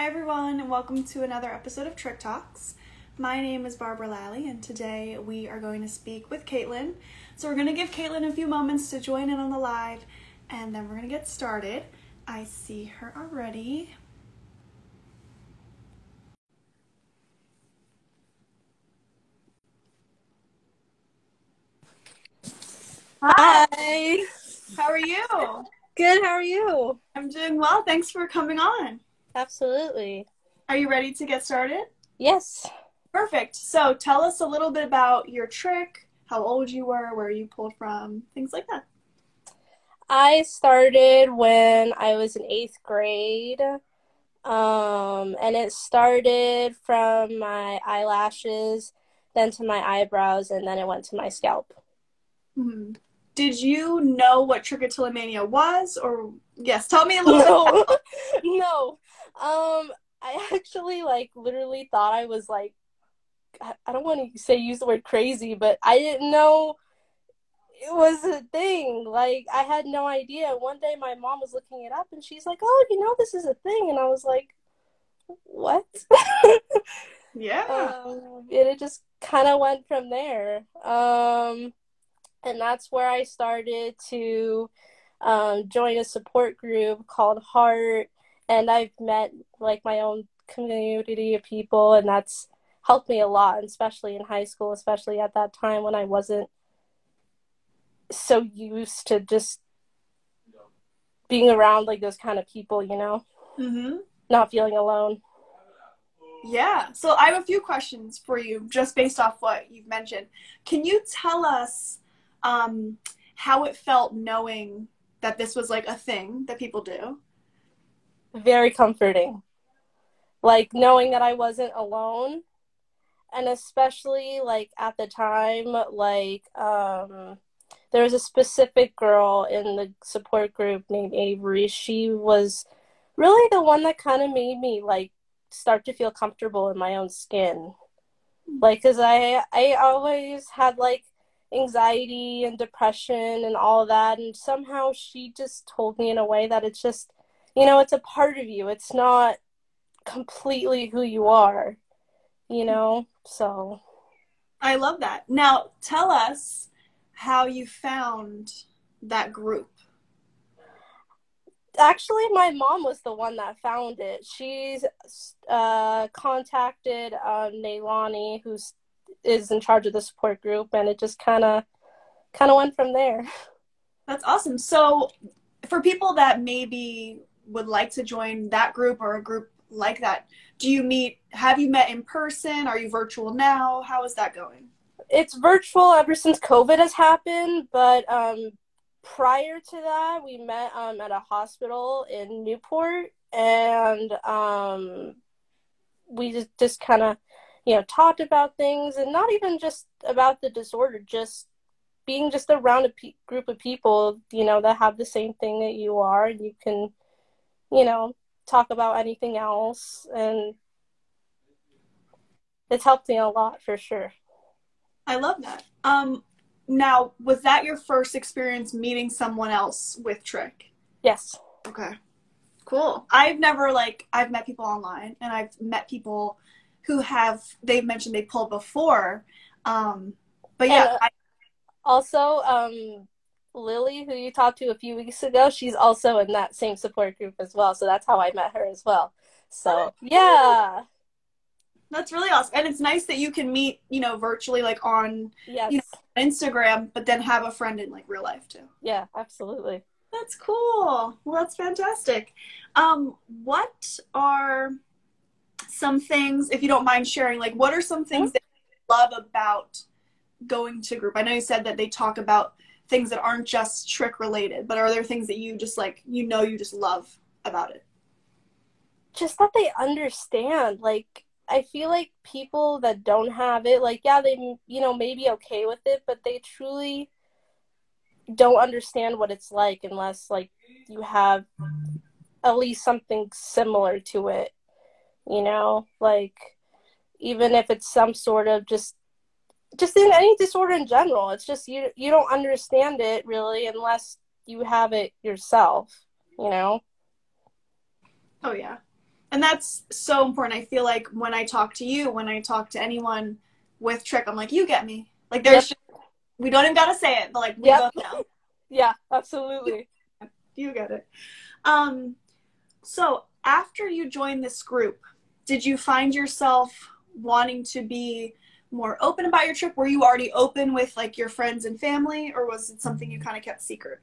Hi, everyone, and welcome to another episode of Trich Talks. My name is Barbara Lally, and today we are going to speak with Kaitlyn. So, we're going to give Kaitlyn a few moments to join in on the live, and then we're going to get started. I see her already. Hi. How are you? Good. How are you? I'm doing well. Thanks for coming on. Absolutely. Are you ready to get started? Yes. Perfect. So, tell us a little bit about your trich, how old you were, where you pulled from, things like that. I started when I was in eighth grade. Um, and it started from my eyelashes, then to my eyebrows, and then it went to my scalp. hmm Did you know what trichotillomania was, or yes? Tell me a little. bit. No. Um, I actually like literally thought I was like, I don't want to say use the word crazy, but I didn't know it was a thing. Like I had no idea. One day my mom was looking it up and she's like, "Oh, you know this is a thing." And I was like, "What?" Yeah. um, and it just kind of went from there. Um, and that's where I started to um, join a support group called Heart. And I've met like my own community of people, and that's helped me a lot, especially in high school, especially at that time when I wasn't so used to just being around like those kind of people, you know, hmm not feeling alone. Yeah. So I have a few questions for you, just based off what you've mentioned. Can you tell us um, how it felt knowing that this was like a thing that people do? Very comforting. Like knowing that I wasn't alone. And especially like at the time, like um there was a specific girl in the support group named Avery. She was really the one that kind of made me like start to feel comfortable in my own skin. Like cuz I I always had like anxiety and depression and all that and somehow she just told me in a way that it's just you know, it's a part of you. It's not completely who you are, you know? So, I love that. Now, tell us how you found that group. actually, my mom was the one that found it. She's uh, contacted um, Nailani, who's is in charge of the support group, and it just kind of kind of went from there. That's awesome. So, for people that maybe would like to join that group or a group like that, do you meet, have you met in person? Are you virtual now? How is that going? It's virtual ever since COVID has happened, but um, prior to that, we met um, at a hospital in Newport, and um, we just, just kind of, you know, talked about things, and not even just about the disorder, just being just around a pe- group of people, you know, that have the same thing that you are, and you can, you know, talk about anything else, and it's helped me a lot for sure. I love that. Um, now, was that your first experience meeting someone else with Trich? Yes. Okay. Cool. I've never like I've met people online and I've met people who have they've mentioned they pulled before. Um but yeah, And, uh, I, Also, um, Lily, who you talked to a few weeks ago, she's also in that same support group as well. So that's how I met her as well. So yeah, that's really awesome. And it's nice that you can meet, you know, virtually like on yes, You know- Instagram, but then have a friend in like real life too. yeah, absolutely. That's cool. Well, that's fantastic. Um, what are some things, if you don't mind sharing, like what are some things that you love about going to group? I know you said that they talk about things that aren't just trich related, but are there things that you just like, you know, you just love about it? Just that they understand. Like, I feel like people that don't have it, like, yeah, they, you know, may be okay with it, but they truly don't understand what it's like unless, like, you have at least something similar to it, you know? Like, even if it's some sort of just just in any disorder in general it's just you you don't understand it really unless you have it yourself you know Oh yeah. And that's so important. I feel like when I talk to you, when I talk to anyone with trich I'm like, you get me. Like there's yep. just, we don't even gotta say it, but like we yep. both know. yeah, absolutely. You get it. Um so after you joined this group, did you find yourself wanting to be more open about your trich? Were you already open with like your friends and family or was it something you kind of kept secret?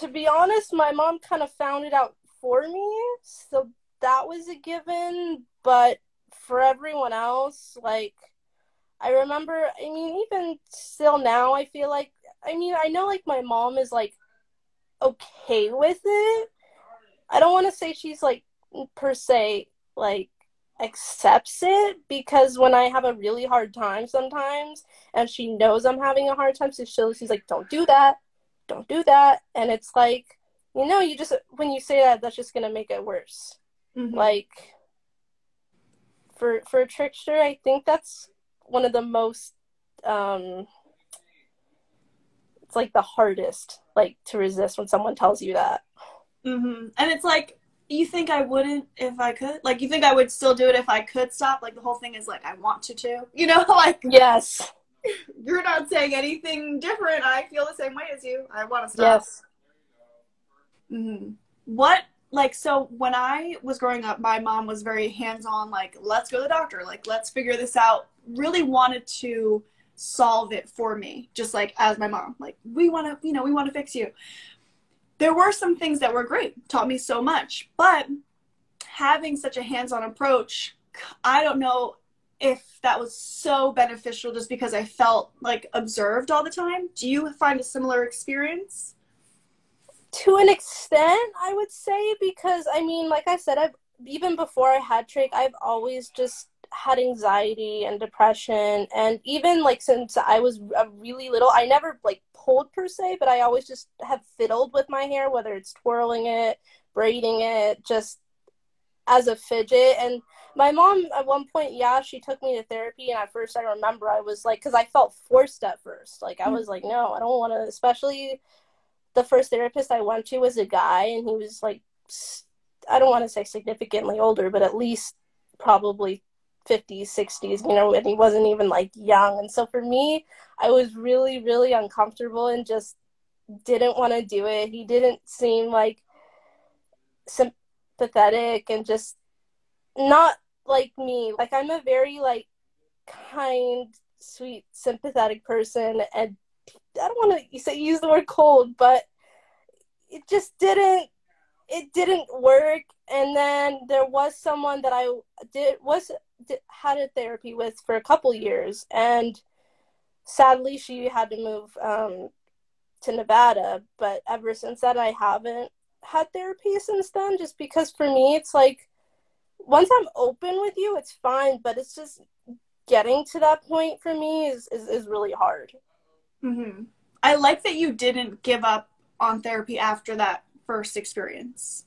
To be honest, my mom kind of found it out for me. So that was a given, but for everyone else, like I remember, I mean, even still now, I feel like, I mean, I know like my mom is like okay with it. I don't want to say she's like per se like accepts it because when I have a really hard time sometimes and she knows I'm having a hard time, so she'll, she's like, don't do that, don't do that. And it's like, you know, you just, when you say that, that's just going to make it worse. Mm-hmm. Like, for, for a trichster, I think that's one of the most, um, it's like the hardest, like to resist when someone tells you that. Mm-hmm. And it's like, you think I wouldn't if I could? Like, you think I would still do it if I could stop? Like, the whole thing is like, I want to, too. You know, like, yes. You're not saying anything different. I feel the same way as you. I want to stop. Yes. Mm-hmm. What, like, so when I was growing up, my mom was very hands on, like, let's go to the doctor, like, let's figure this out. Really wanted to solve it for me, just like as my mom. Like, we want to, you know, we want to fix you there were some things that were great, taught me so much. But having such a hands on approach, I don't know if that was so beneficial just because I felt like observed all the time. Do you find a similar experience? To an extent, I would say, because I mean, like I said, I've even before I had trich, I've always just had anxiety and depression and even like since i was a really little i never like pulled per se but i always just have fiddled with my hair whether it's twirling it braiding it just as a fidget. And my mom at one point yeah she took me to therapy and at first i remember i was like because i felt forced at first. Like i hmm. was like no i don't want to especially the first therapist i went to was a guy and he was like i don't want to say significantly older but at least probably 50s 60s you know and he wasn't even like young. And so for me i was really really uncomfortable and just didn't want to do it. He didn't seem like sympathetic and just not like me. Like i'm a very like kind sweet sympathetic person and i don't want to use the word cold but it just didn't it didn't work. And then there was someone that i did was had a therapy with for a couple years and sadly she had to move um, to nevada but ever since that i haven't had therapy since then just because for me it's like once i'm open with you it's fine but it's just getting to that point for me is is, is really hard mm-hmm. i like that you didn't give up on therapy after that first experience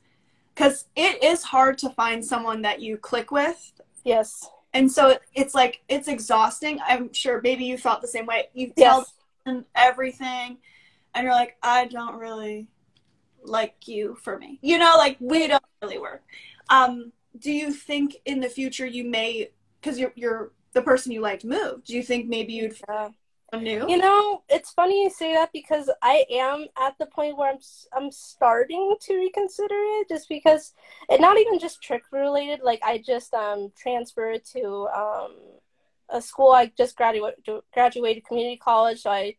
because it is hard to find someone that you click with yes. And so it's like it's exhausting. I'm sure maybe you felt the same way. You tell them everything and you're like i don't really like you for me. You know like we don't really work. Um do you think in the future you may because you're, you're the person you liked moved do you think maybe you'd yeah new? You know, it's funny you say that because I am at the point where I'm I'm starting to reconsider it, just because it not even just trich related. Like I just um transferred to um a school I just graduated graduated community college, so I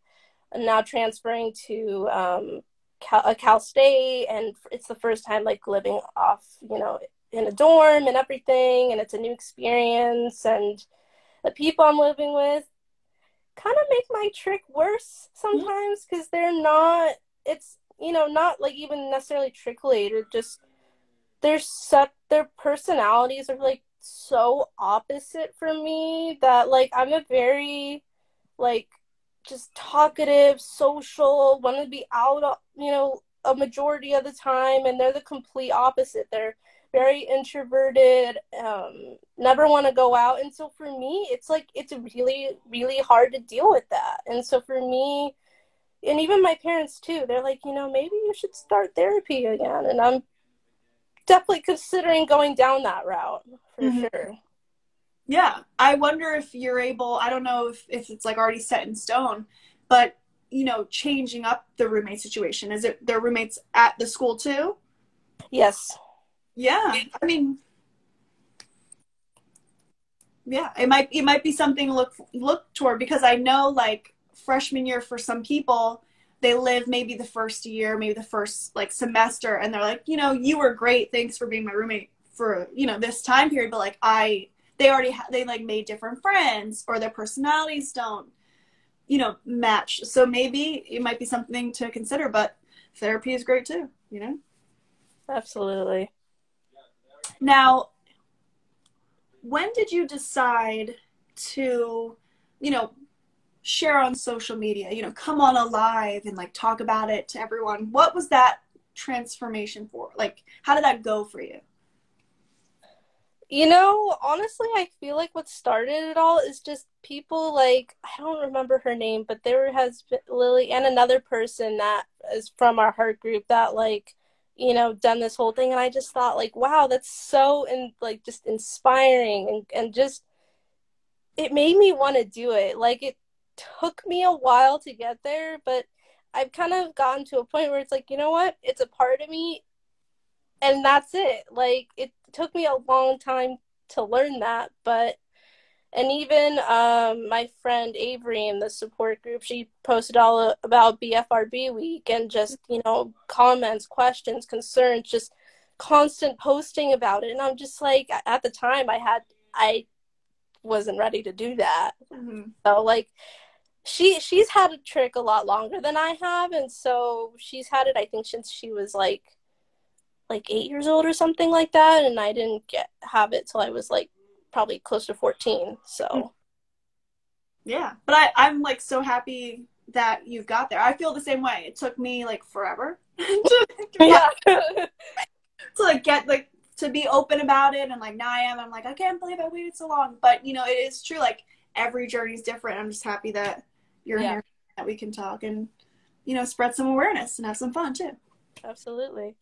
am now transferring to um Cal, uh, Cal State, and it's the first time like living off, you know, in a dorm and everything, and it's a new experience and the people I'm living with kind of make my trich worse hmm? sometimes because they're not it's you know not like even necessarily trich related just they're set their personalities are like so opposite from me that like i'm a very like just talkative social want to be out you know a majority of the time and they're the complete opposite. They're very introverted, um, never want to go out. And so for me, it's like, it's really, really hard to deal with that. And so for me, and even my parents too, they're like, you know, maybe you should start therapy again. And I'm definitely considering going down that route for mm-hmm. sure. Yeah. I wonder if you're able, I don't know if, if it's like already set in stone, but you know, changing up the roommate situation. Is it their roommates at the school too? Yes. Yeah. I mean yeah, it might it might be something to look look toward because I know like freshman year for some people they live maybe the first year, maybe the first like semester, and they're like, you know, you were great. Thanks for being my roommate for you know this time period. But like I, they already ha- they like made different friends, or their personalities don't, you know, match. So maybe it might be something to consider. But therapy is great too. You know. Absolutely. Now, when did you decide to, you know, share on social media, you know, come on a live and like talk about it to everyone. What was that transformation for? Like, how did that go for you? You know, honestly, I feel like what started it all is just people like I don't remember her name, but there has been Lily and another person that is from our heart group that like you know done this whole thing and I just thought like wow that's so and like just inspiring and and just it made me want to do it like it took me a while to get there, but I've kind of gotten to a point where it's like, you know what? It's a part of me and that's it. Like it took me a long time to learn that, but and even um, my friend Avery in the support group, she posted all about BFRB week and just you know comments, questions, concerns, just constant posting about it. And I'm just like, at the time, I had I wasn't ready to do that. Mm-hmm. So like, she she's had a trich a lot longer than I have, and so she's had it I think since she was like like eight years old or something like that, and I didn't get have it till I was like probably close to fourteen. So hmm. yeah, but I I'm like so happy that you've got there. I feel the same way. It took me like forever to, to yeah. to like get like to be open about it and like now I am I'm like I can't believe I waited so long but you know it is true like every journey is different I'm just happy that you're yeah. here that we can talk and you know spread some awareness and have some fun too absolutely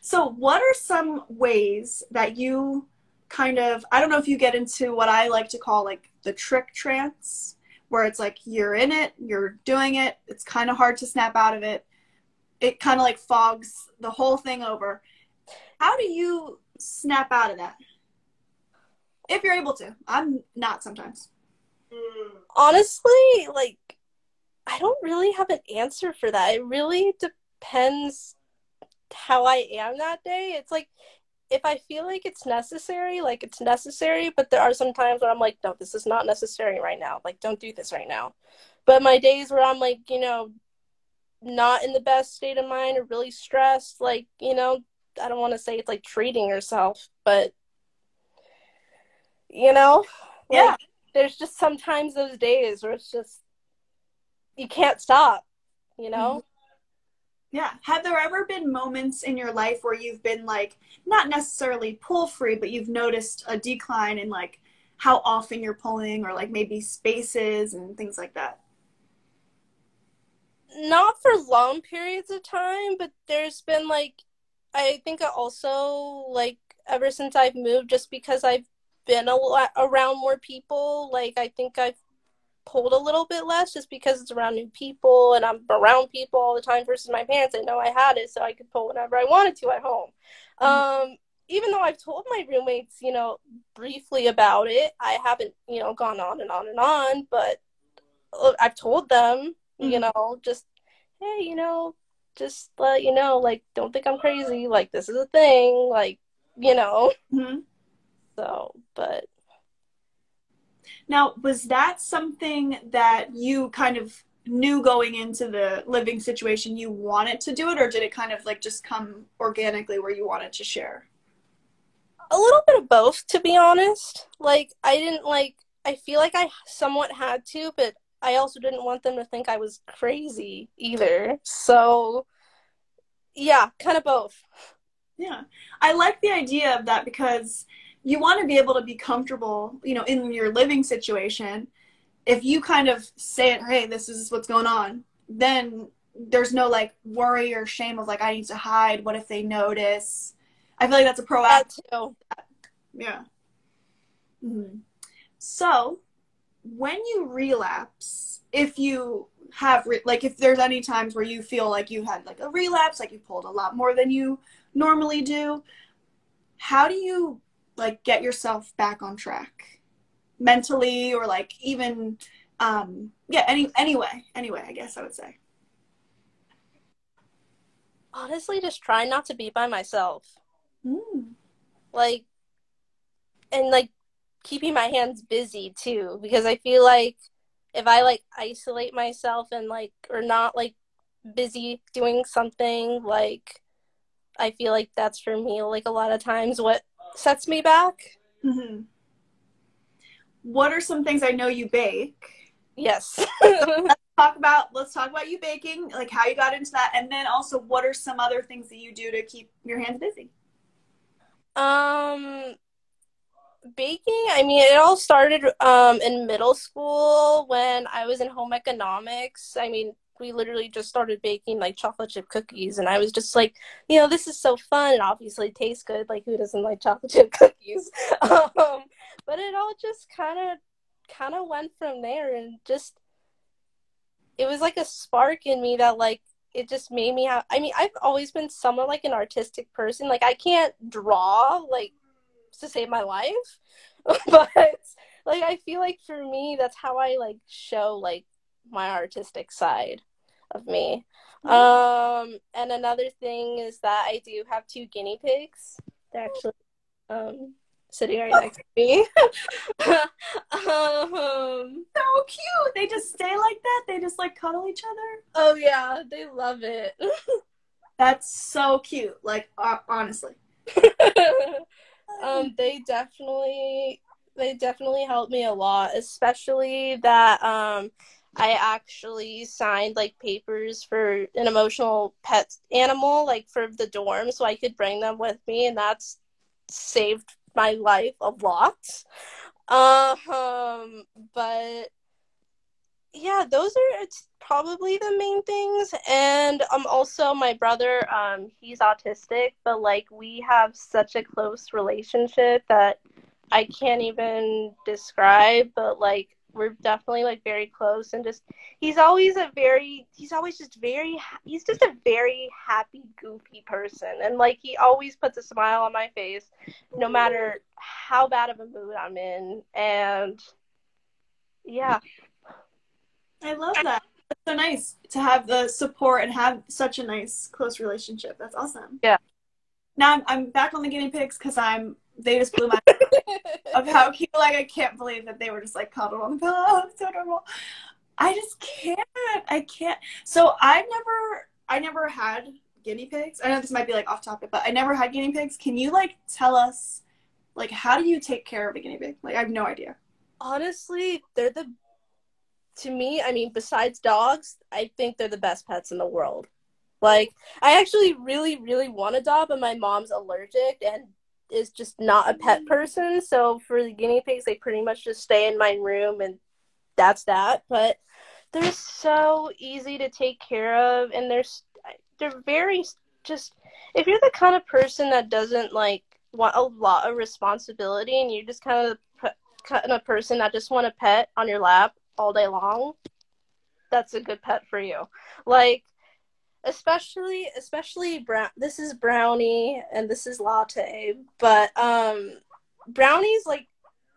so what are some ways that you kind of i don't know if you get into what i like to call like the trich trance where it's like you're in it you're doing it it's kind of hard to snap out of it. It kind of like fogs the whole thing over. How do you snap out of that? If you're able to. I'm not sometimes. Mm. Honestly like I don't really have an answer for that. It really depends how I am that day. It's like if I feel like it's necessary, like it's necessary, but there are some times where I'm like, no, this is not necessary right now. Like, don't do this right now. But my days where I'm like, you know, not in the best state of mind or really stressed, like, you know, I don't want to say it's like treating yourself, but, you know, like, yeah. There's just sometimes those days where it's just, you can't stop, you know? Mm-hmm. Yeah. Have there ever been moments in your life where you've been like, not necessarily pull free, but you've noticed a decline in like how often you're pulling or like maybe spaces and things like that? Not for long periods of time, but there's been like, I think also like ever since I've moved, just because I've been a lot around more people, like I think I've pulled a little bit less just because it's around new people and I'm around people all the time versus my parents. I know I had it so I could pull whenever I wanted to at home. Mm-hmm. Um, even though I've told my roommates, you know, briefly about it, I haven't, you know, gone on and on and on, but uh, I've told them, mm-hmm. you know, just, hey, you know, just let you know, like, don't think I'm crazy. Like, this is a thing. Like, you know. Mm-hmm. So, but now, was that something that you kind of knew going into the living situation you wanted to do it, or did it kind of like just come organically where you wanted to share? A little bit of both, to be honest. Like, I didn't like, I feel like I somewhat had to, but I also didn't want them to think I was crazy either. So, yeah, kind of both. Yeah. I like the idea of that because you want to be able to be comfortable, you know, in your living situation. If you kind of say it, hey, this is what's going on, then there's no like worry or shame of like I need to hide. What if they notice? I feel like that's a proactive. That too. Yeah. hmm So, when you relapse, if you have re- like if there's any times where you feel like you had like a relapse, like you pulled a lot more than you normally do, how do you like get yourself back on track mentally or like even um yeah any anyway anyway i guess i would say Honestly, just try not to be by myself. mm. Like, and like keeping my hands busy too, because I feel like if I like isolate myself and like, or not like busy doing something, like, I feel like that's for me, like, a lot of times what sets me back. hmm what are some things i know you bake Yes. talk about let's talk about you baking like how you got into that and then also what are some other things that you do to keep your hands busy Um, baking, I mean, it all started um in middle school when I was in home economics. I mean, we literally just started baking like chocolate chip cookies, and I was just like, you know, this is so fun, and obviously tastes good. Like, who doesn't like chocolate chip cookies? Um, but it all just kind of, kind of went from there, and just it was like a spark in me that like it just made me have i mean i've always been somewhat like an artistic person like i can't draw like to save my life but like i feel like for me that's how i like show like my artistic side of me. Um and another thing is that i do have two guinea pigs. They're actually um sitting right next to me. Um so cute. They just stay like that? They just like cuddle each other? Oh yeah. They love it. That's so cute. Like uh, honestly. Um they definitely they definitely helped me a lot especially that um i actually signed like papers for an emotional pet animal like for the dorm so i could bring them with me and that's saved my life a lot. Um but yeah those are probably the main things and um also my brother um he's autistic but like we have such a close relationship that i can't even describe but like we're definitely like very close and just he's always a very he's always just very he's just a very happy goofy person. And like he always puts a smile on my face no matter how bad of a mood i'm in. And yeah. I love that. It's so nice to have the support and have such a nice close relationship. That's awesome. Yeah. now i'm, I'm back on the guinea pigs because i'm they just blew my of how cute. Like I can't believe that they were just like cuddled on the pillow. It's so adorable. I just can't. I can't. So I've never, I never had guinea pigs. I know this might be like off topic, but I never had guinea pigs. Can you like tell us, like, how do you take care of a guinea pig? Like, I have no idea. honestly they're the to me i mean besides dogs i think they're the best pets in the world like i actually really really want a dog but my mom's allergic and is just not a pet person. So for the guinea pigs they pretty much just stay in my room and that's that. But they're so easy to take care of and they're they're very just if you're the kind of person that doesn't like want a lot of responsibility and you're just kind of kind of person that just want a pet on your lap all day long that's a good pet for you. Like especially especially brown this is brownie and this is latte but um brownie's like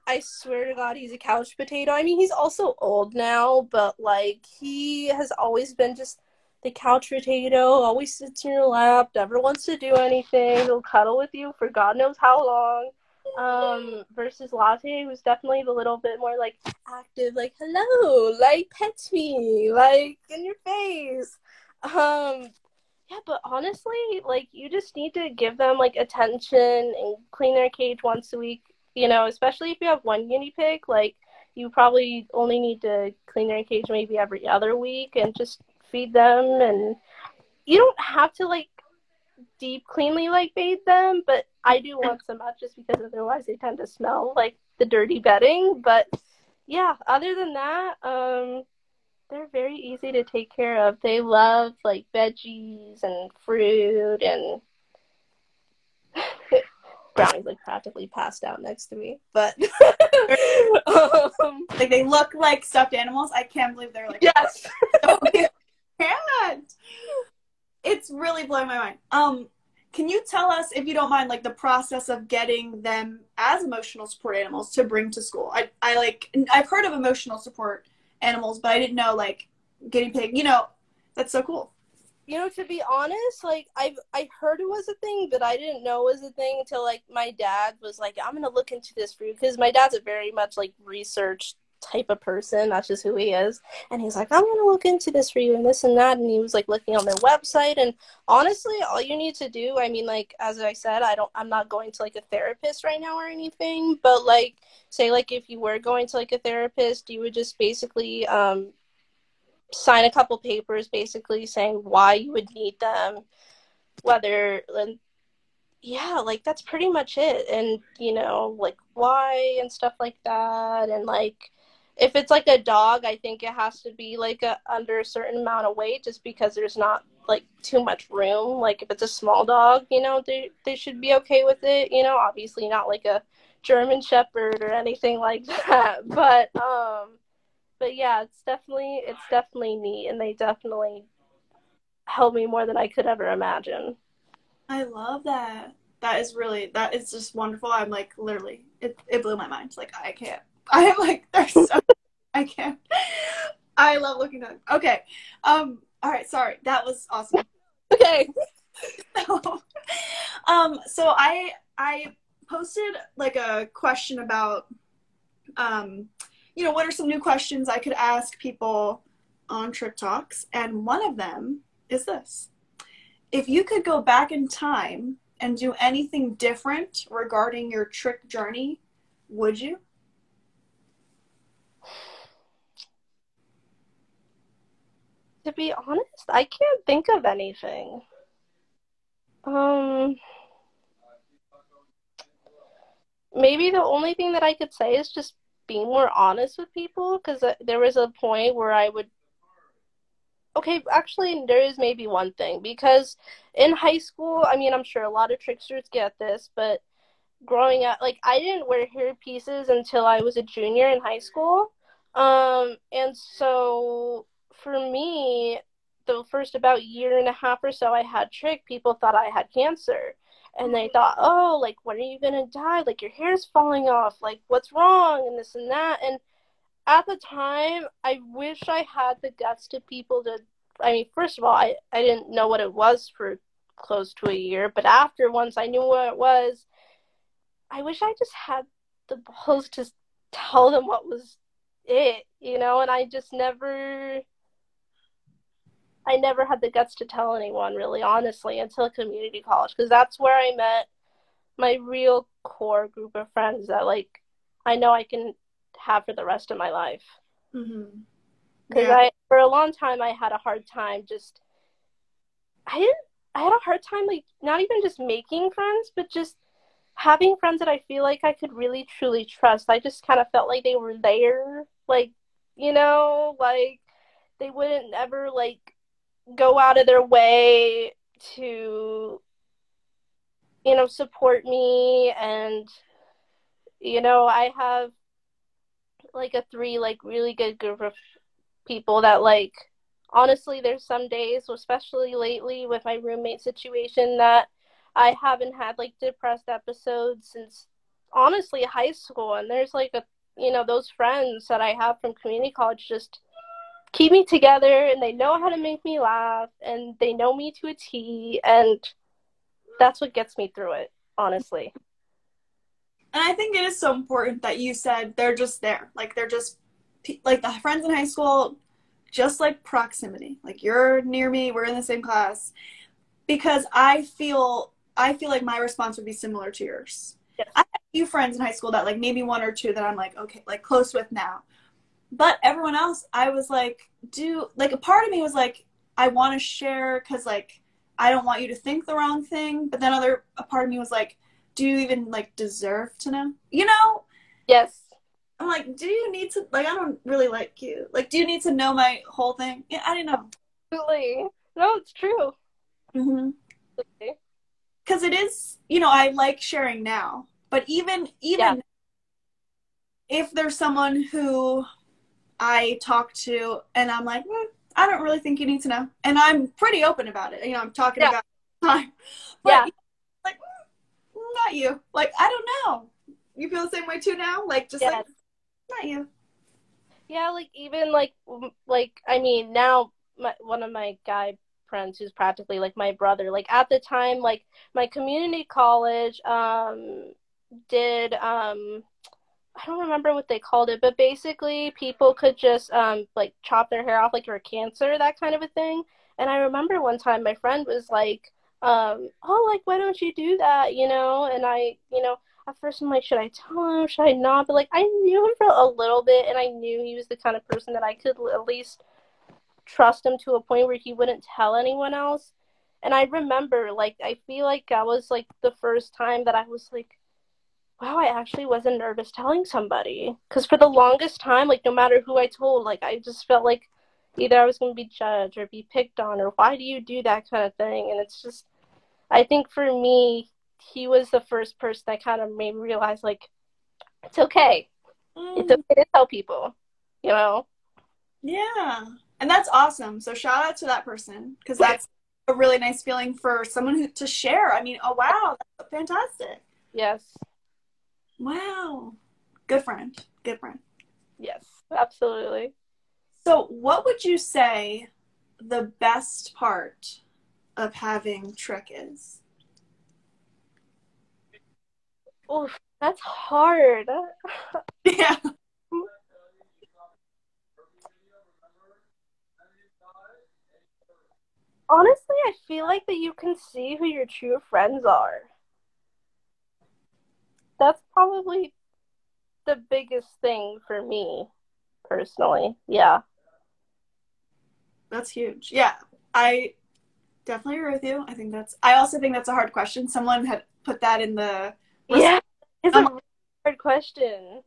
i swear to god he's a couch potato. I mean he's also old now but like he has always been just the couch potato always sits in your lap never wants to do anything he'll cuddle with you for god knows how long. Um versus latte who's definitely a little bit more like active like hello like pet me like in your face um yeah but honestly like you just need to give them like attention and clean their cage once a week you know especially if you have one guinea pig like you probably only need to clean their cage maybe every other week and just feed them and you don't have to like deep cleanly like bathe them but i do once a month just because otherwise they tend to smell like the dirty bedding but yeah other than that um they're very easy to take care of they love like veggies and fruit and Brownie's like practically passed out next to me, but um, like they look like stuffed animals. I can't believe they're like yes, so can't. It's really blowing my mind. Um, can you tell us, if you don't mind, like the process of getting them as emotional support animals to bring to school? I, I like, I've heard of emotional support animals, but I didn't know like guinea pig. You know, that's so cool. You know, to be honest, like I've I heard it was a thing, but I didn't know it was a thing until like my dad was like, "I'm gonna look into this for you," because my dad's a very much like research type of person. That's just who he is. And he's like, I'm going to look into this for you and this and that. And he was like looking on their website. And honestly, all you need to do, I mean, like, as I said, I don't, I'm not going to like a therapist right now or anything. But like, say, like, if you were going to like a therapist, you would just basically, um, sign a couple papers basically saying why you would need them whether and yeah like that's pretty much it and you know like why and stuff like that and like if it's like a dog, I think it has to be like a under a certain amount of weight, just because there's not like too much room. Like if it's a small dog, you know, they they should be okay with it. You know, obviously not like a German Shepherd or anything like that. But um, but yeah, it's definitely it's definitely neat, and they definitely help me more than I could ever imagine. I love that. That is really that is just wonderful. I'm like literally it, it blew my mind. Like I can't I'm like, they're so. I can't. I love looking at them. Okay. Um. All right. Sorry. That was awesome. Okay. so, um. So I I posted like a question about, um, you know, what are some new questions I could ask people on Trich Talks, and one of them is this: If you could go back in time and do anything different regarding your Trich journey, would you? To be honest, I can't think of anything. Um, maybe the only thing that I could say is just being more honest with people because uh, there was a point where I would. Okay, actually, there is maybe one thing because in high school, I mean, I'm sure a lot of trichsters get this, but growing up, like, I didn't wear hair pieces until I was a junior in high school. Um, and so for me, the first about year and a half or so I had trich, people thought I had cancer. And they thought, oh, like, when are you going to die? Like, your hair's falling off. Like, what's wrong? And this and that. And at the time, I wish I had the guts to people to. I mean, first of all, I, I didn't know what it was for close to a year. But after, once I knew what it was, I wish I just had the balls to tell them what was it, you know? And I just never I never had the guts to tell anyone really honestly until community college because that's where I met my real core group of friends that like I know I can have for the rest of my life. Because mm-hmm. yeah. I for a long time I had a hard time just I didn't I had a hard time like not even just making friends but just having friends that I feel like I could really truly trust. I just kind of felt like they were there like you know like they wouldn't ever like go out of their way to you know support me. And you know i have like a three like really good group of people that like honestly there's some days especially lately with my roommate situation that i haven't had like depressed episodes since honestly high school. And there's like a you know those friends that i have from community college just keep me together and they know how to make me laugh and they know me to a T and that's what gets me through it, honestly. And I think it is so important that you said they're just there. Like they're just like the friends in high school just like proximity. Like you're near me, we're in the same class because I feel I feel like my response would be similar to yours. Yes. I have a few friends in high school that like maybe one or two that I'm like okay, like close with now but everyone else i was like do like a part of me was like i want to share because like i don't want you to think the wrong thing but then other a part of me was like do you even like deserve to know? You know? Yes. I'm like do you need to like i don't really like you. Like do you need to know my whole thing? Yeah i didn't know. Absolutely. No it's true. Mm-hmm. Because it is you know i like sharing now but even even Yeah. if there's someone who i talk to and i'm like "Hmm, i don't really think you need to know and i'm pretty open about it you know i'm talking Yeah. about time but Yeah. like "Hmm, not you like i don't know you feel the same way too now like just Yes. like not you Yeah, like even like like I mean now my, one of my guy friends who's practically like my brother like at the time like my community college um did um I don't remember what they called it but basically people could just um like chop their hair off like for cancer that kind of a thing and I remember one time my friend was like um oh like why don't you do that you know and I you know at first I'm like, should I tell him? Should I not? But like, I knew him for a little bit, and I knew he was the kind of person that I could at least trust him to a point where he wouldn't tell anyone else. And I remember, like, I feel like that was like the first time that I was like, wow, I actually wasn't nervous telling somebody. Because for the longest time, like, no matter who I told, like, I just felt like either I was going to be judged or be picked on, or why do you do that kind of thing? And it's just, I think for me, he was the first person that kind of made me realize, like, it's okay. It's Mm, okay to tell people, you know? yeah and that's awesome so shout out to that person because that's a really nice feeling for someone who to share i mean oh wow that's fantastic Yes, wow good friend good friend yes, absolutely. So, what would you say the best part of having Trich is? Oof, that's hard. Yeah. Honestly, I feel like that you can see who your true friends are. That's probably the biggest thing for me, personally. Yeah. That's huge. Yeah. I definitely agree with you. I think that's, I also think that's a hard question. Someone had put that in the, Yeah. It's a really hard question.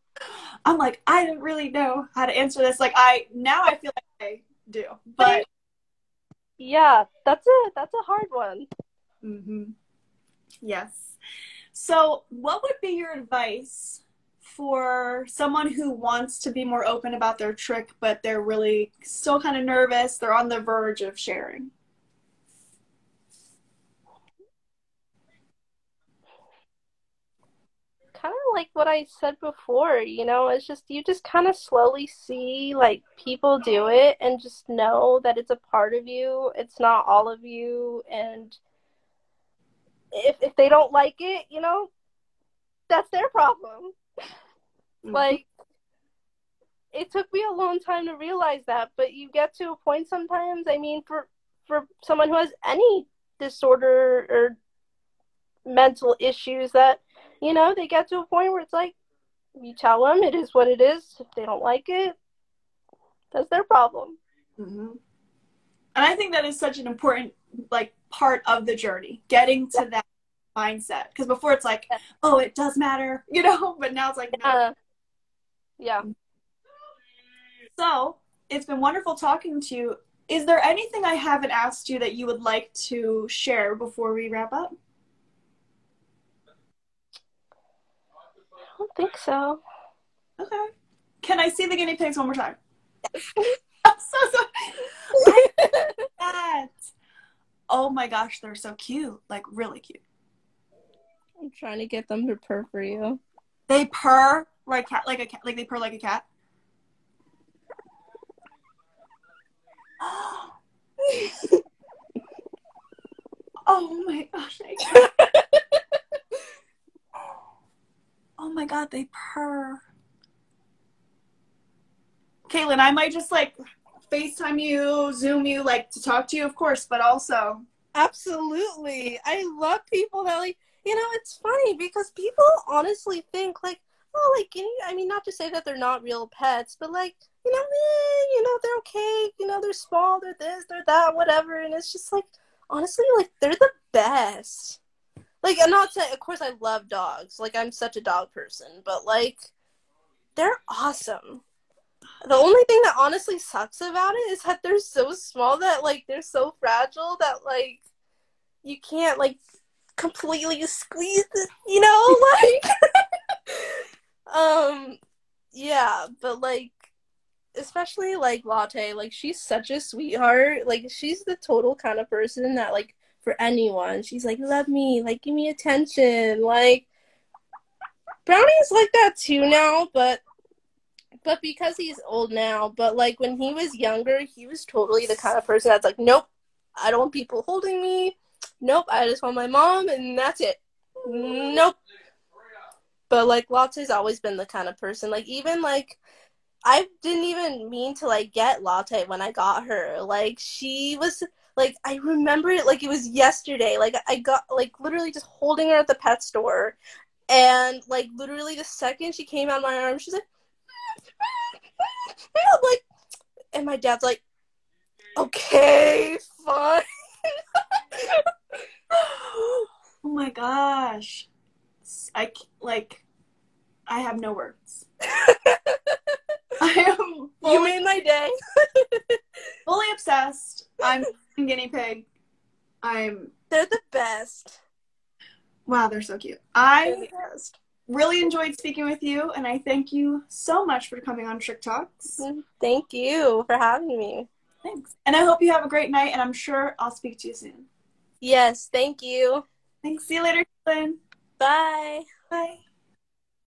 I'm like, I don't really know how to answer this. Like, I, now I feel like I do. But, Yeah, that's a that's a hard one. hmm yes. So, what would be your advice for someone who wants to be more open about their trich, but they're really still kind of nervous? They're on the verge of sharing. kind of like what I said before, you know, it's just you just kind of slowly see like people do it and just know that it's a part of you. It's not all of you and if if they don't like it, you know, that's their problem. Like it took me a long time to realize that, but you get to a point sometimes, I mean for for someone who has any disorder or mental issues that you know they get to a point where it's like you tell them it is what it is. If they don't like it that's their problem. Hmm And I think that is such an important like part of the journey, getting to that mindset. Because before it's like, oh, it does matter, you know, but now it's like, no. uh, yeah So it's been wonderful talking to you. Is there anything I haven't asked you that you would like to share before we wrap up? i don't think so Okay. Can I see the guinea pigs one more time? I'm so sorry. Oh my gosh, they're so cute. Like really cute. i'm trying to get them to purr for you They purr like cat like a cat like they purr like a cat. oh my gosh. Oh my god, they purr. Kaitlyn, I might just like FaceTime you, Zoom you, like to talk to you, of course, but also. Absolutely. I love people that like you know it's funny because people honestly think like oh like know, i mean not to say that they're not real pets but like you know eh, you know they're okay you know they're small they're this they're that whatever and it's just like honestly like they're the best. Like i'm not saying of course i love dogs like i'm such a dog person but like they're awesome the only thing that honestly sucks about it is that they're so small that like they're so fragile that like you can't like completely squeeze it, you know, like um yeah, but like especially like Latte, like she's such a sweetheart. Like she's the total kind of person that like for anyone, she's like, love me, like give me attention. Like Brownie's like that too now, but but because he's old now, but like when he was younger, he was totally the kind of person that's like, Nope, I don't want people holding me. Nope, I just want my mom and that's it. Nope. But like Latte's always been the kind of person, like even like I didn't even mean to like get Latte when I got her. Like she was like I remember it like it was yesterday. Like I got like literally just holding her at the pet store and like literally the second she came out of my arms, she's like like and my dad's like okay, fine. oh my gosh. I like I have no words. I am fully, you made my day. fully obsessed. I'm guinea pig. I'm They're the best. wow, they're so cute. They're I the best. Really enjoyed speaking with you, and I thank you so much for coming on Trich Talks. Thank you for having me. Thanks. And I hope you have a great night, and I'm sure I'll speak to you soon. Yes, thank you. Thanks. See you later, Lynn. Bye. Bye.